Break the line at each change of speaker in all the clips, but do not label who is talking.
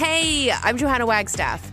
Hey, I'm Johanna Wagstaff.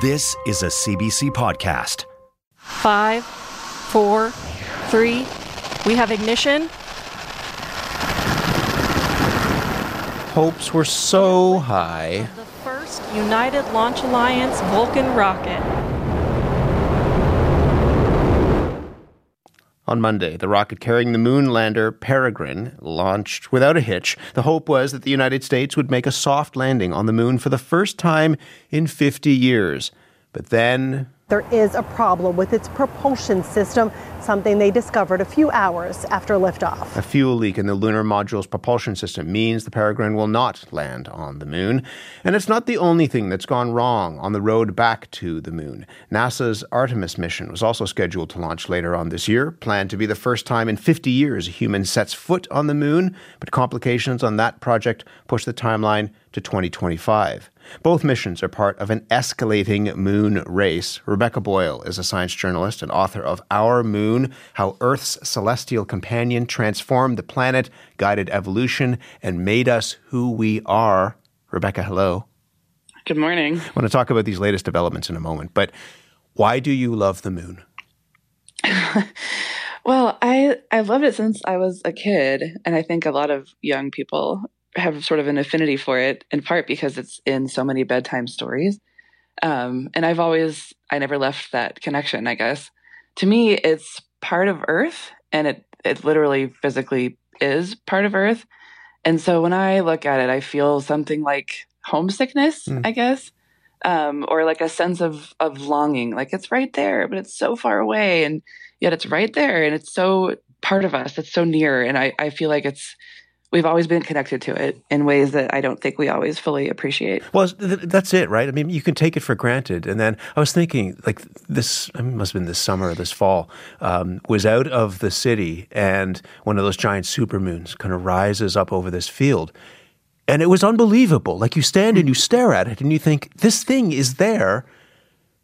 This is a CBC podcast.
Five, four, three. We have ignition.
Hopes were so high.
The first United Launch Alliance Vulcan rocket.
On Monday, the rocket carrying the moon lander Peregrine launched without a hitch. The hope was that the United States would make a soft landing on the moon for the first time in 50 years. But then
there is a problem with its propulsion system, something they discovered a few hours after liftoff.
A fuel leak in the lunar module's propulsion system means the Peregrine will not land on the moon. And it's not the only thing that's gone wrong on the road back to the moon. NASA's Artemis mission was also scheduled to launch later on this year, planned to be the first time in 50 years a human sets foot on the moon, but complications on that project push the timeline to 2025. Both missions are part of an escalating moon race. Rebecca Boyle is a science journalist and author of Our Moon How Earth's Celestial Companion Transformed the Planet, Guided Evolution, and Made Us Who We Are. Rebecca, hello.
Good morning.
I want to talk about these latest developments in a moment, but why do you love the moon?
well, I I've loved it since I was a kid, and I think a lot of young people have sort of an affinity for it in part because it's in so many bedtime stories. Um, and I've always, I never left that connection, I guess. To me, it's part of Earth and it, it literally physically is part of Earth. And so when I look at it, I feel something like homesickness, mm. I guess, um, or like a sense of, of longing. Like it's right there, but it's so far away. And yet it's right there and it's so part of us. It's so near. And I, I feel like it's, we've always been connected to it in ways that I don't think we always fully appreciate.
Well, that's it, right? I mean, you can take it for granted. And then I was thinking, like this I mean, must have been this summer or this fall, um, was out of the city, and one of those giant supermoons kind of rises up over this field. And it was unbelievable. Like you stand and you stare at it, and you think, this thing is there.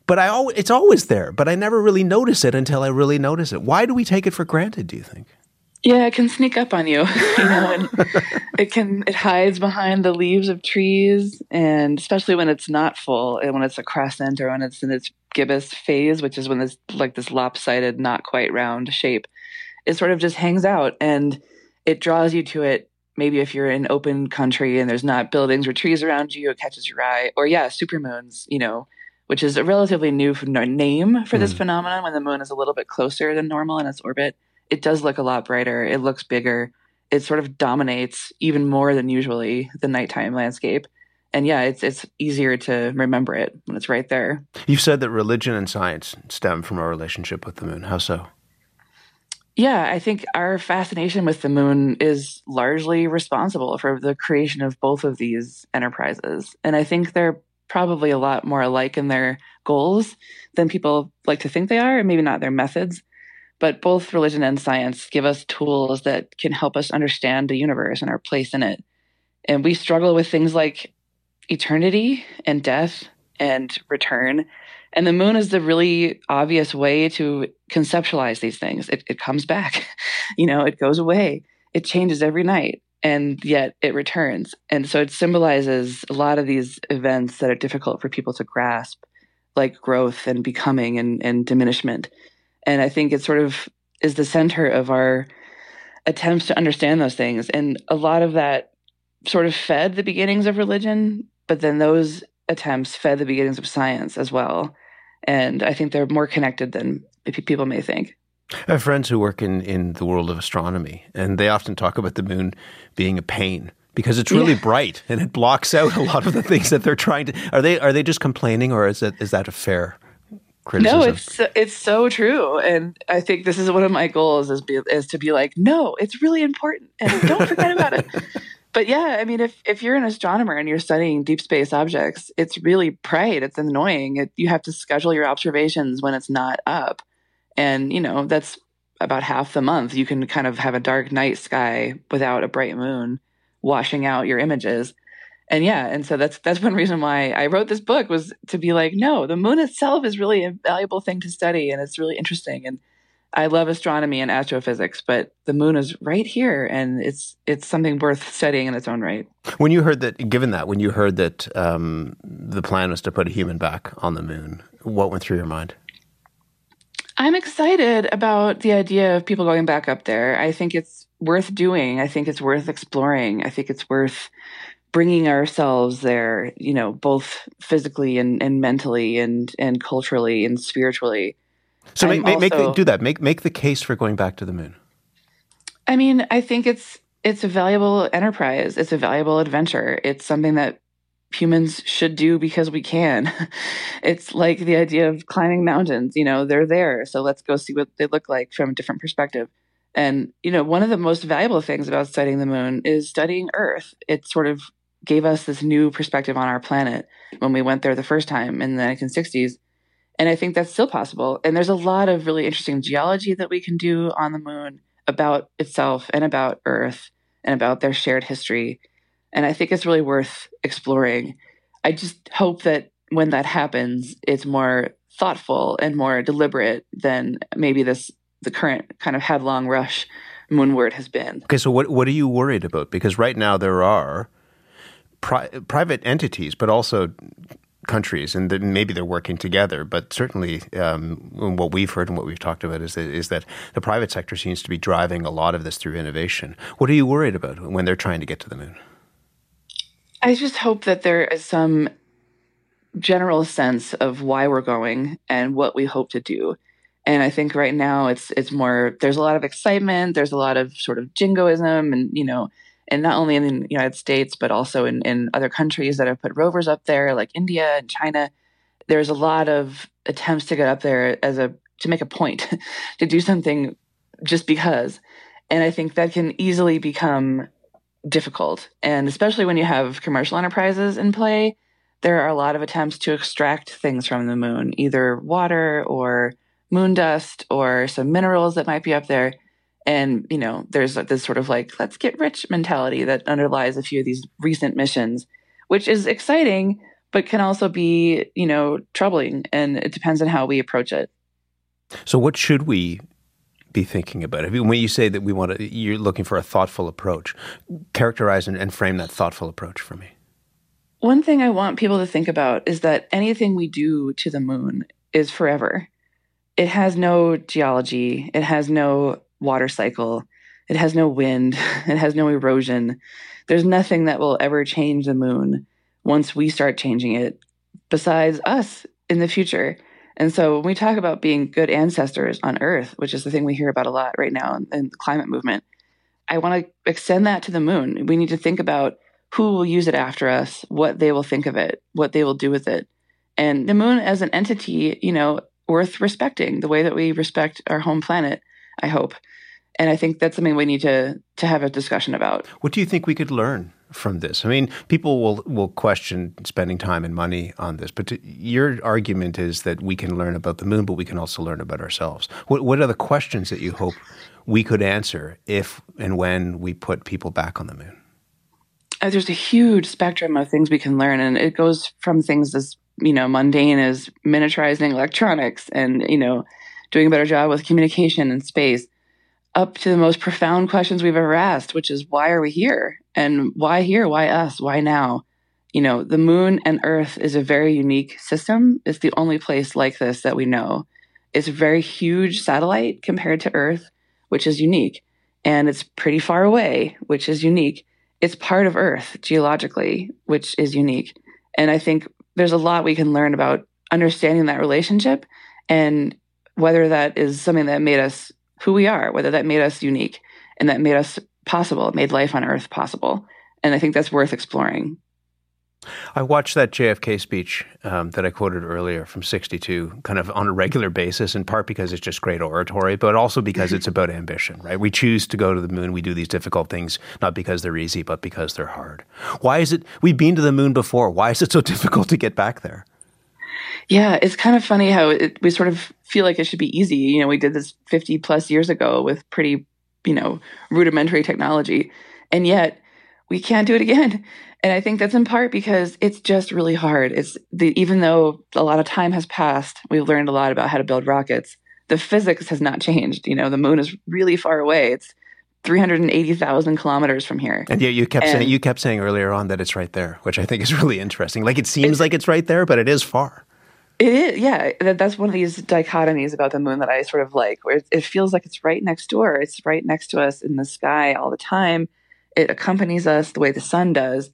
But I always, it's always there, but I never really notice it until I really notice it. Why do we take it for granted, do you think?
Yeah, it can sneak up on you, you know, and it can it hides behind the leaves of trees, and especially when it's not full, and when it's a crescent or when it's in its gibbous phase, which is when it's like this lopsided, not quite round shape, it sort of just hangs out and it draws you to it. Maybe if you're in open country and there's not buildings or trees around you, it catches your eye. Or yeah, supermoons, you know, which is a relatively new name for this mm. phenomenon when the moon is a little bit closer than normal in its orbit it does look a lot brighter. It looks bigger. It sort of dominates even more than usually the nighttime landscape. And yeah, it's it's easier to remember it when it's right there.
You've said that religion and science stem from our relationship with the moon. How so?
Yeah, I think our fascination with the moon is largely responsible for the creation of both of these enterprises. And I think they're probably a lot more alike in their goals than people like to think they are, and maybe not their methods. But both religion and science give us tools that can help us understand the universe and our place in it. And we struggle with things like eternity and death and return. And the moon is the really obvious way to conceptualize these things. It, it comes back, you know, it goes away, it changes every night, and yet it returns. And so it symbolizes a lot of these events that are difficult for people to grasp, like growth and becoming and, and diminishment. And I think it sort of is the center of our attempts to understand those things. And a lot of that sort of fed the beginnings of religion, but then those attempts fed the beginnings of science as well. And I think they're more connected than people may think.
I have friends who work in, in the world of astronomy, and they often talk about the moon being a pain because it's really yeah. bright and it blocks out a lot of the things that they're trying to. Are they are they just complaining, or is that is that a fair criticism.
No, it's it's so true, and I think this is one of my goals is be, is to be like, no, it's really important, and don't forget about it. but yeah, I mean, if if you're an astronomer and you're studying deep space objects, it's really bright. It's annoying. It, you have to schedule your observations when it's not up, and you know that's about half the month. You can kind of have a dark night sky without a bright moon washing out your images. And yeah, and so that's that's one reason why I wrote this book was to be like, no, the moon itself is really a valuable thing to study, and it's really interesting and I love astronomy and astrophysics, but the moon is right here, and it's it's something worth studying in its own right.
When you heard that, given that, when you heard that um, the plan was to put a human back on the moon, what went through your mind?
I'm excited about the idea of people going back up there. I think it's worth doing. I think it's worth exploring. I think it's worth bringing ourselves there, you know, both physically and, and mentally and, and culturally and spiritually.
So make, make, also, make, do that. Make make the case for going back to the moon.
I mean, I think it's it's a valuable enterprise. It's a valuable adventure. It's something that humans should do because we can. it's like the idea of climbing mountains. You know, they're there, so let's go see what they look like from a different perspective. And you know, one of the most valuable things about studying the moon is studying Earth. It sort of gave us this new perspective on our planet when we went there the first time in the 1960s and I think that's still possible. And there's a lot of really interesting geology that we can do on the moon about itself and about Earth and about their shared history. And I think it's really worth exploring. I just hope that when that happens, it's more thoughtful and more deliberate than maybe this the current kind of headlong rush moonward has been.
Okay, so what what are you worried about? Because right now there are pri- private entities, but also countries, and maybe they're working together. But certainly, um, what we've heard and what we've talked about is that, is that the private sector seems to be driving a lot of this through innovation. What are you worried about when they're trying to get to the moon?
I just hope that there is some general sense of why we're going and what we hope to do. And I think right now it's it's more there's a lot of excitement, there's a lot of sort of jingoism and you know and not only in the United States, but also in, in other countries that have put rovers up there, like India and China. There's a lot of attempts to get up there as a to make a point, to do something just because. And I think that can easily become difficult. And especially when you have commercial enterprises in play, there are a lot of attempts to extract things from the moon, either water or moon dust or some minerals that might be up there. And, you know, there's this sort of like, let's get rich mentality that underlies a few of these recent missions, which is exciting, but can also be, you know, troubling. And it depends on how we approach it.
So, what should we be thinking about? When you say that we want to, you're looking for a thoughtful approach, characterize and, and frame that thoughtful approach for me.
One thing I want people to think about is that anything we do to the moon is forever. It has no geology, it has no water cycle. It has no wind. It has no erosion. There's nothing that will ever change the moon once we start changing it besides us in the future. And so when we talk about being good ancestors on Earth, which is the thing we hear about a lot right now in the climate movement, I want to extend that to the moon. We need to think about who will use it after us, what they will think of it, what they will do with it. And the moon as an entity, you know, worth respecting the way that we respect our home planet, I hope. And I think that's something we need to to have a discussion about.
What do you think we could learn from this? I mean, people will will question spending time and money on this, but to, your argument is that we can learn about the moon, but we can also learn about ourselves. What what are the questions that you hope we could answer if and when we put people back on the moon?
Uh, there's a huge spectrum of things we can learn, and it goes from things as you know mundane as miniaturizing electronics and you know doing a better job with communication in space up to the most profound questions we've ever asked, which is why are we here? And why here? Why us? Why now? You know, the moon and Earth is a very unique system. It's the only place like this that we know. It's a very huge satellite compared to Earth, which is unique. And it's pretty far away, which is unique. It's part of Earth geologically, which is unique. And I think there's a lot we can learn about understanding that relationship and whether that is something that made us who we are, whether that made us unique and that made us possible, made life on Earth possible. And I think that's worth exploring.
I watched that JFK speech um, that I quoted earlier from 62 kind of on a regular basis, in part because it's just great oratory, but also because it's about ambition, right? We choose to go to the moon. We do these difficult things, not because they're easy, but because they're hard. Why is it, we've been to the moon before. Why is it so difficult to get back there?
Yeah, it's kind of funny how it, we sort of feel like it should be easy. You know, we did this 50 plus years ago with pretty, you know, rudimentary technology. And yet we can't do it again. And I think that's in part because it's just really hard. It's the, even though a lot of time has passed, we've learned a lot about how to build rockets. The physics has not changed. You know, the moon is really far away. It's 380,000 kilometers from here.
And yeah, you kept and saying you kept saying earlier on that it's right there, which I think is really interesting. Like it seems it's, like it's right there, but it is far.
It is, yeah. That, that's one of these dichotomies about the moon that I sort of like, where it, it feels like it's right next door. It's right next to us in the sky all the time. It accompanies us the way the sun does.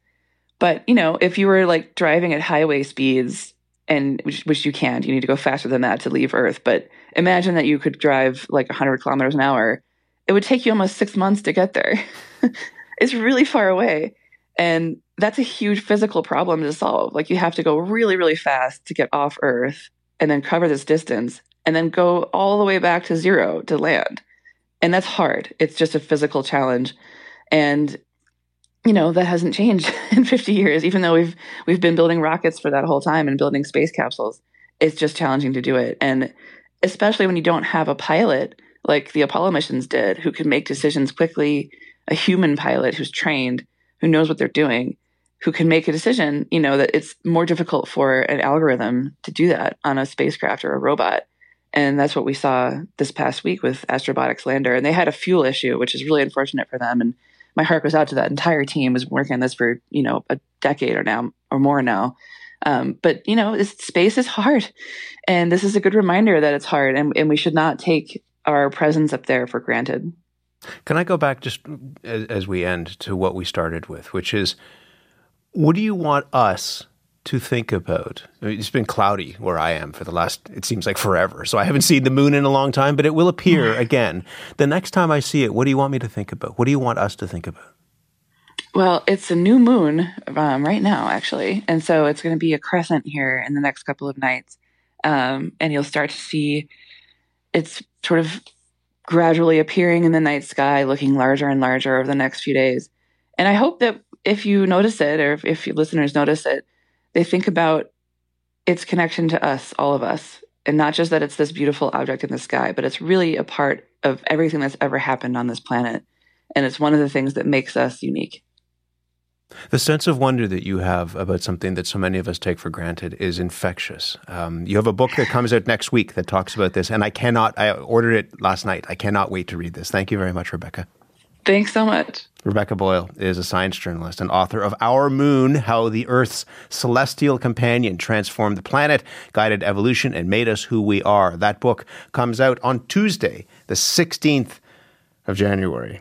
But, you know, if you were like driving at highway speeds and which, which you can't, you need to go faster than that to leave Earth. But imagine that you could drive like 100 kilometers an hour. It would take you almost six months to get there. it's really far away. And that's a huge physical problem to solve. Like you have to go really, really fast to get off Earth and then cover this distance and then go all the way back to zero to land. And that's hard. It's just a physical challenge. And you know that hasn't changed in 50 years even though we've we've been building rockets for that whole time and building space capsules it's just challenging to do it and especially when you don't have a pilot like the apollo missions did who can make decisions quickly a human pilot who's trained who knows what they're doing who can make a decision you know that it's more difficult for an algorithm to do that on a spacecraft or a robot. And that's what we saw this past week with Astrobotic's lander. And they had a fuel issue which is really unfortunate for them. And my heart goes out to that entire team who's working on this for you know a decade or now or more now. Um, but you know space is hard. And this is a good reminder that it's hard. And, and we should not take our presence up there for granted
can i go back just as, as we end to what we started with which is what do you want us to think about. It's been cloudy where I am for the last, it seems like forever. So I haven't seen the moon in a long time, but it will appear again. The next time I see it, what do you want me to think about? What do you want us to think about?
Well, it's a new moon um, right now, actually. And so it's going to be a crescent here in the next couple of nights. Um, and you'll start to see it's sort of gradually appearing in the night sky, looking larger and larger over the next few days. And I hope that if you notice it, or if, if listeners notice it, they think about its connection to us, all of us, and not just that it's this beautiful object in the sky, but it's really a part of everything that's ever happened on this planet. And it's one of the things that makes us unique.
The sense of wonder that you have about something that so many of us take for granted is infectious. Um, you have a book that comes out next week that talks about this, and I cannot, I ordered it last night. I cannot wait to read this. Thank you very much, Rebecca.
Thanks so much.
Rebecca Boyle is a science journalist and author of Our Moon How the Earth's Celestial Companion Transformed the Planet, Guided Evolution, and Made Us Who We Are. That book comes out on Tuesday, the 16th of January.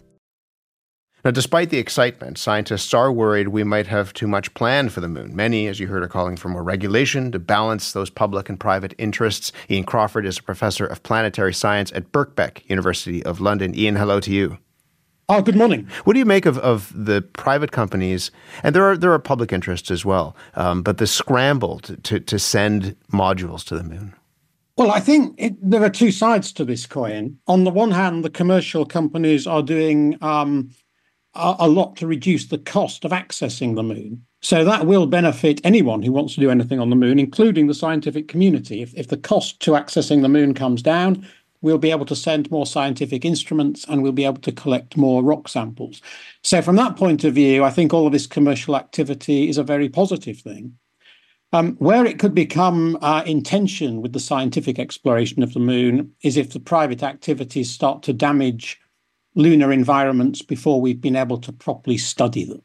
Now, despite the excitement, scientists are worried we might have too much planned for the moon. Many, as you heard, are calling for more regulation to balance those public and private interests. Ian Crawford is a professor of planetary science at Birkbeck, University of London. Ian, hello to you.
Oh, good morning.
What do you make of, of the private companies, and there are there are public interests as well, um, but the scramble to, to, to send modules to the moon?
Well, I think it, there are two sides to this coin. On the one hand, the commercial companies are doing um, a lot to reduce the cost of accessing the moon. So that will benefit anyone who wants to do anything on the moon, including the scientific community. If, if the cost to accessing the moon comes down, we'll be able to send more scientific instruments and we'll be able to collect more rock samples. So, from that point of view, I think all of this commercial activity is a very positive thing. Um, where it could become uh, in tension with the scientific exploration of the moon is if the private activities start to damage lunar environments before we've been able to properly study them.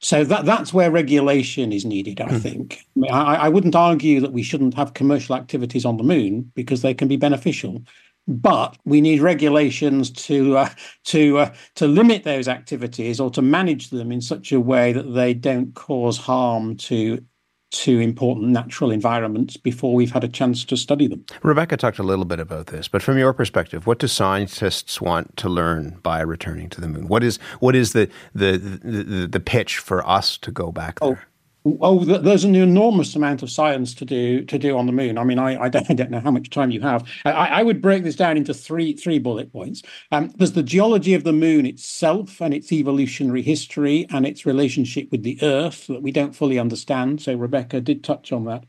So that that's where regulation is needed, I hmm. think. I, mean, I, I, wouldn't argue that we shouldn't have commercial activities on the moon because they can be beneficial, but we need regulations to uh, to uh, to limit those activities or to manage them in such a way that they don't cause harm to to important natural environments before we've had a chance to study them.
Rebecca talked a little bit about this, but from your perspective, what do scientists want to learn by returning to the moon? What is what is the the the, the pitch for us to go back oh, there?
Oh, Oh, there's an enormous amount of science to do to do on the moon. I mean, I, I, don't, know how much time you have. I, I, would break this down into three three bullet points. Um, there's the geology of the moon itself and its evolutionary history and its relationship with the Earth that we don't fully understand. So Rebecca did touch on that.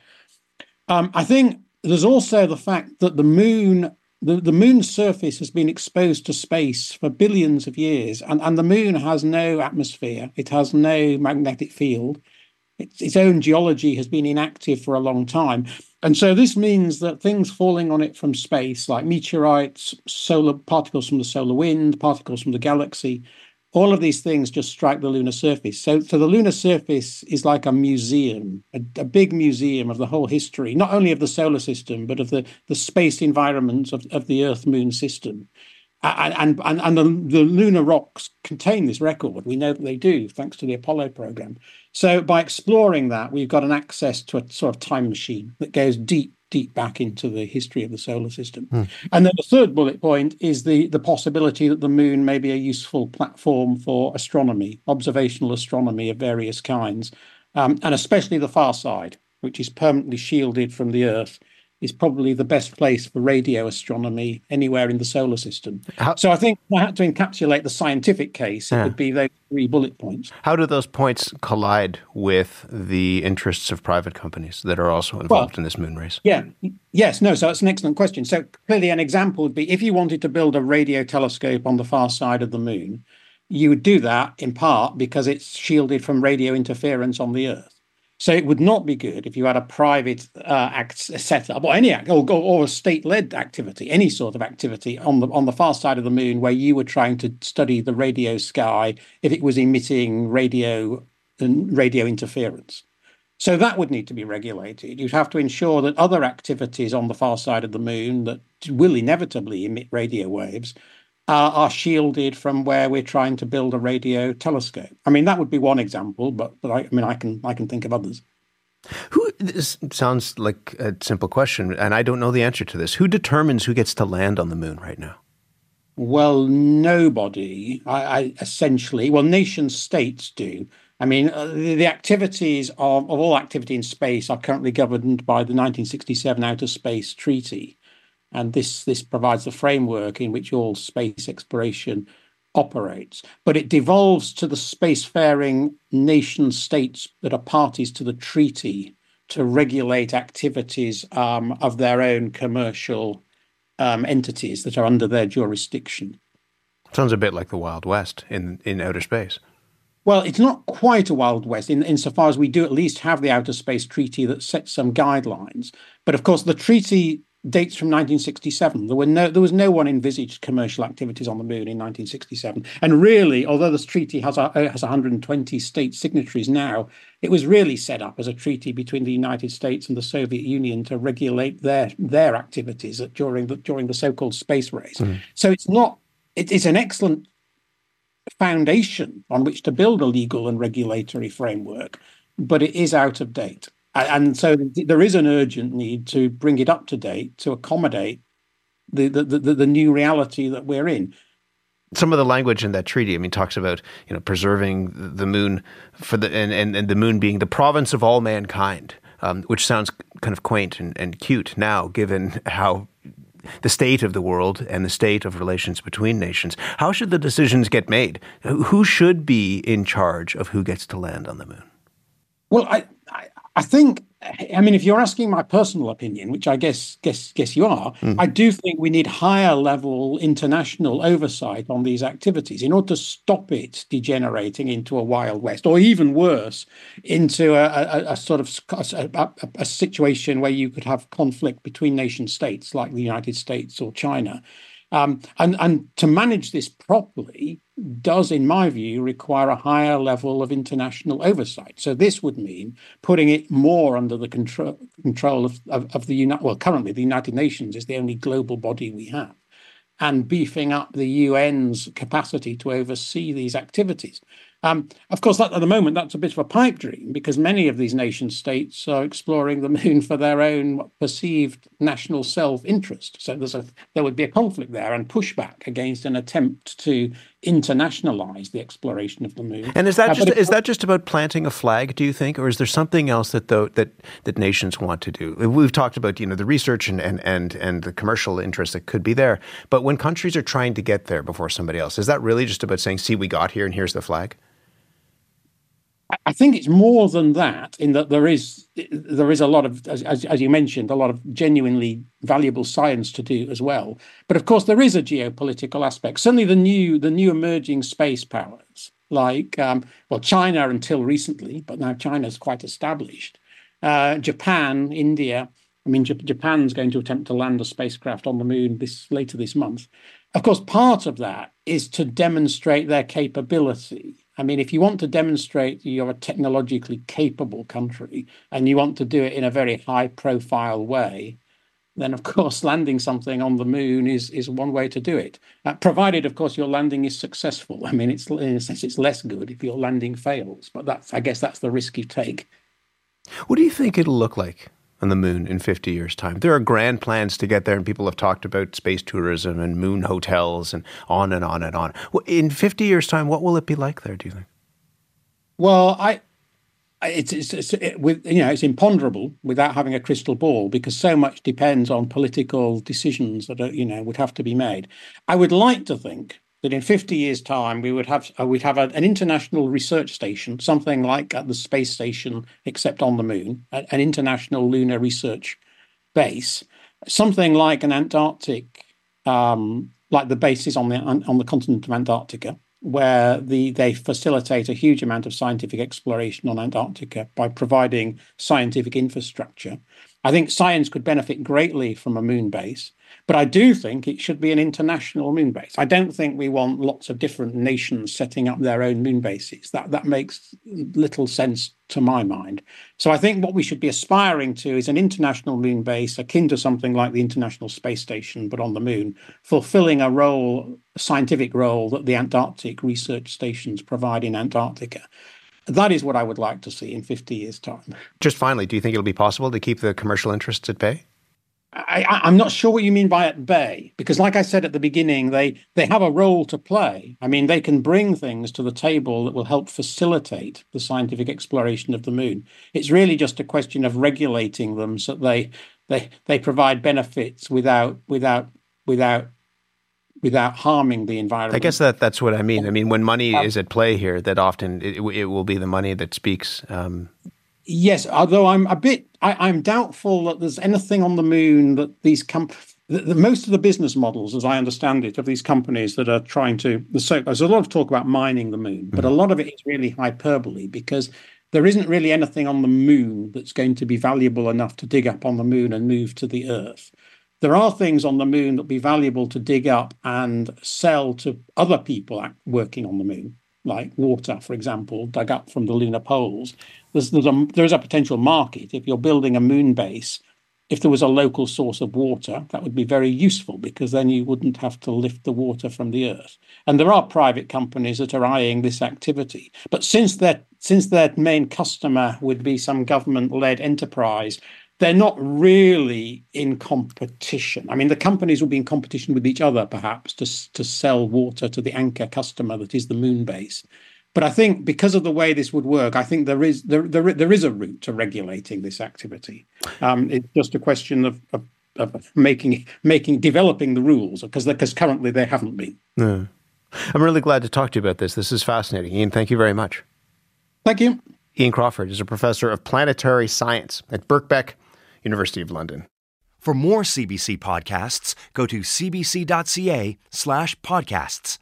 Um, I think there's also the fact that the moon the, the moon's surface has been exposed to space for billions of years, and, and the moon has no atmosphere, it has no magnetic field, its, own geology has been inactive for a long time. And so this means that things falling on it from space, like meteorites, solar particles from the solar wind, particles from the galaxy, all of these things just strike the lunar surface. So, so the lunar surface is like a museum, a, a, big museum of the whole history, not only of the solar system, but of the, the space environment of, of the Earth Moon system and and and the, the lunar rocks contain this record. We know that they do, thanks to the Apollo program. So by exploring that, we've got an access to a sort of time machine that goes deep, deep back into the history of the solar system. Hmm. And then the third bullet point is the the possibility that the moon may be a useful platform for astronomy, observational astronomy of various kinds, um, and especially the far side, which is permanently shielded from the Earth is probably the best place for radio astronomy anywhere in the solar system. How, so I think I had to encapsulate the scientific case. It yeah. would be those three bullet points.
How do those points collide with the interests of private companies that are also involved well, in this moon race?
Yeah, yes, no. So that's an excellent question. So clearly, an example would be if you wanted to build a radio telescope on the far side of the moon, you would do that in part because it's shielded from radio interference on the Earth. So it would not be good if you had a private uh, act setup or any act or, or a state-led activity, any sort of activity on the on the far side of the moon where you were trying to study the radio sky if it was emitting radio and radio interference. So that would need to be regulated. You'd have to ensure that other activities on the far side of the moon that will inevitably emit radio waves uh, are shielded from where we're trying to build a radio telescope. I mean, that would be one example, but but I, I mean, I can I can think of others.
Who this sounds like a simple question, and I don't know the answer to this. Who determines who gets to land on the moon right now?
Well, nobody. I, I essentially, well, nation states do. I mean, uh, the, the, activities of, of all activity in space are currently governed by the 1967 Outer Space Treaty, and this this provides the framework in which all space exploration operates. But it devolves to the spacefaring nation states that are parties to the treaty to regulate activities um, of their own commercial um, entities that are under their jurisdiction.
Sounds a bit like the Wild West in, in outer space.
Well, it's not quite a Wild West in, insofar as we do at least have the Outer Space Treaty that sets some guidelines. But of course, the treaty dates from 1967. There were no, there was no one envisaged commercial activities on the moon in 1967. And really, although this treaty has a, uh, has 120 state signatories now, it was really set up as a treaty between the United States and the Soviet Union to regulate their their activities during the during the so-called space race. Mm. So it's not. It, it's an excellent foundation on which to build a legal and regulatory framework, but it is out of date. And so there is an urgent need to bring it up to date to accommodate the, the, the, the new reality that we're in
some of the language in that treaty, I mean, talks about you know preserving the moon for the and, and, and the moon being the province of all mankind, um, which sounds kind of quaint and, and cute now, given how the state of the world and the state of relations between nations. How should the decisions get made? Who should be in charge of who gets to land on the moon?
Well, I, I think, I mean, if you're asking my personal opinion, which I guess guess guess you are, mm. I do think we need higher level international oversight on these activities in order to stop it degenerating into a wild west, or even worse, into a, a, a sort of a, a situation where you could have conflict between nation states, like the United States or China. Um, and, and to manage this properly, does, in my view, require a higher level of international oversight. So this would mean putting it more under the control control of, of, of the United. Well, currently the United Nations is the only global body we have, and beefing up the UN's capacity to oversee these activities. Um, of course, that, at the moment, that's a bit of a pipe dream because many of these nation states are exploring the moon for their own perceived national self-interest. So there's a there would be a conflict there and pushback against an attempt to internationalize the exploration of the moon.
And is that uh, just is that just about planting a flag? Do you think, or is there something else that though that that nations want to do? We've talked about you know the research and and and and the commercial interest that could be there, but when countries are trying to get there before somebody else, is that really just about saying, "See, we got here, and here's the flag"?
I think it's more than that in that there is there is a lot of as, as you mentioned a lot of genuinely valuable science to do as well. But of course there is a geopolitical aspect. Certainly the new the new emerging space powers like um, well China until recently, but now China's quite established. Uh, Japan, India. I mean, J- Japan's going to attempt to land a spacecraft on the moon this later this month. Of course, part of that is to demonstrate their capability I mean, if you want to demonstrate you're a technologically capable country and you want to do it in a very high profile way, then of course landing something on the moon is is one way to do it. Uh, provided, of course, your landing is successful. I mean, it's in a sense it's less good if your landing fails, but that's I guess that's the risk you take.
What do you think it'll look like? On the moon in 50 years' time. There are grand plans to get there, and people have talked about space tourism and moon hotels and on and on and on. In 50 years' time, what will it be like there, do you think?
Well, I. It's, it's, it's it, with you know it's imponderable without having a crystal ball because so much depends on political decisions that are, you know would have to be made. I would like to think that in 50 years' time we would have uh, we'd have a, an international research station, something like at the space station except on the moon, a, an international lunar research base, something like an Antarctic, um, like the bases on the on the continent of Antarctica, where the they facilitate a huge amount of scientific exploration on Antarctica by providing scientific infrastructure. I think science could benefit greatly from a moon base. But I do think it should be an international moon base. I don't think we want lots of different nations setting up their own moon bases. That that makes little sense to my mind. So I think what we should be aspiring to is an international moon base akin to something like the International Space Station, but on the moon, fulfilling a role, a scientific role that the Antarctic research stations provide in Antarctica. That is what I would like to see in 50 years' time.
Just finally, do you think it'll be possible to keep the commercial interests at bay?
I, am not sure what you mean by at bay, because, like I said at the beginning, they they have a role to play. I mean, they can bring things to the table that will help facilitate the scientific exploration of the moon. It's really just a question of regulating them so that they they they provide benefits without without without without harming the environment.
I guess that that's what I mean. I mean, when money is at play here, that often it, it will be the money that speaks. Um,
Yes, although I'm a bit, I, am doubtful that there's anything on the moon that these companies. The, the, most of the business models, as I understand it, of these companies that are trying to. So, there's a lot of talk about mining the moon, but a mm-hmm. lot of it is really hyperbole because there isn't really anything on the moon that's going to be valuable enough to dig up on the moon and move to the Earth. There are things on the moon that will be valuable to dig up and sell to other people working on the moon, like water, for example, dug up from the lunar poles there's, there's a, there is a potential market. If you're building a moon base, if there was a local source of water, that would be very useful because then you wouldn't have to lift the water from the earth. And there are private companies that are eyeing this activity. But since their since their main customer would be some government-led enterprise, they're not really in competition. I mean, the companies will be in competition with each other, perhaps, to, to sell water to the anchor customer that is the moon base. But I think because of the way this would work, I think there is there there, there is a route to regulating this activity. Um, it's just a question of, of, of, making making developing the rules because because currently they haven't been.
Yeah. I'm really glad to talk to you about this. This is fascinating, Ian. Thank you very much.
Thank you.
Ian Crawford is a professor of planetary science at Birkbeck, University of London.
For more CBC podcasts, go to cbc.ca/podcasts.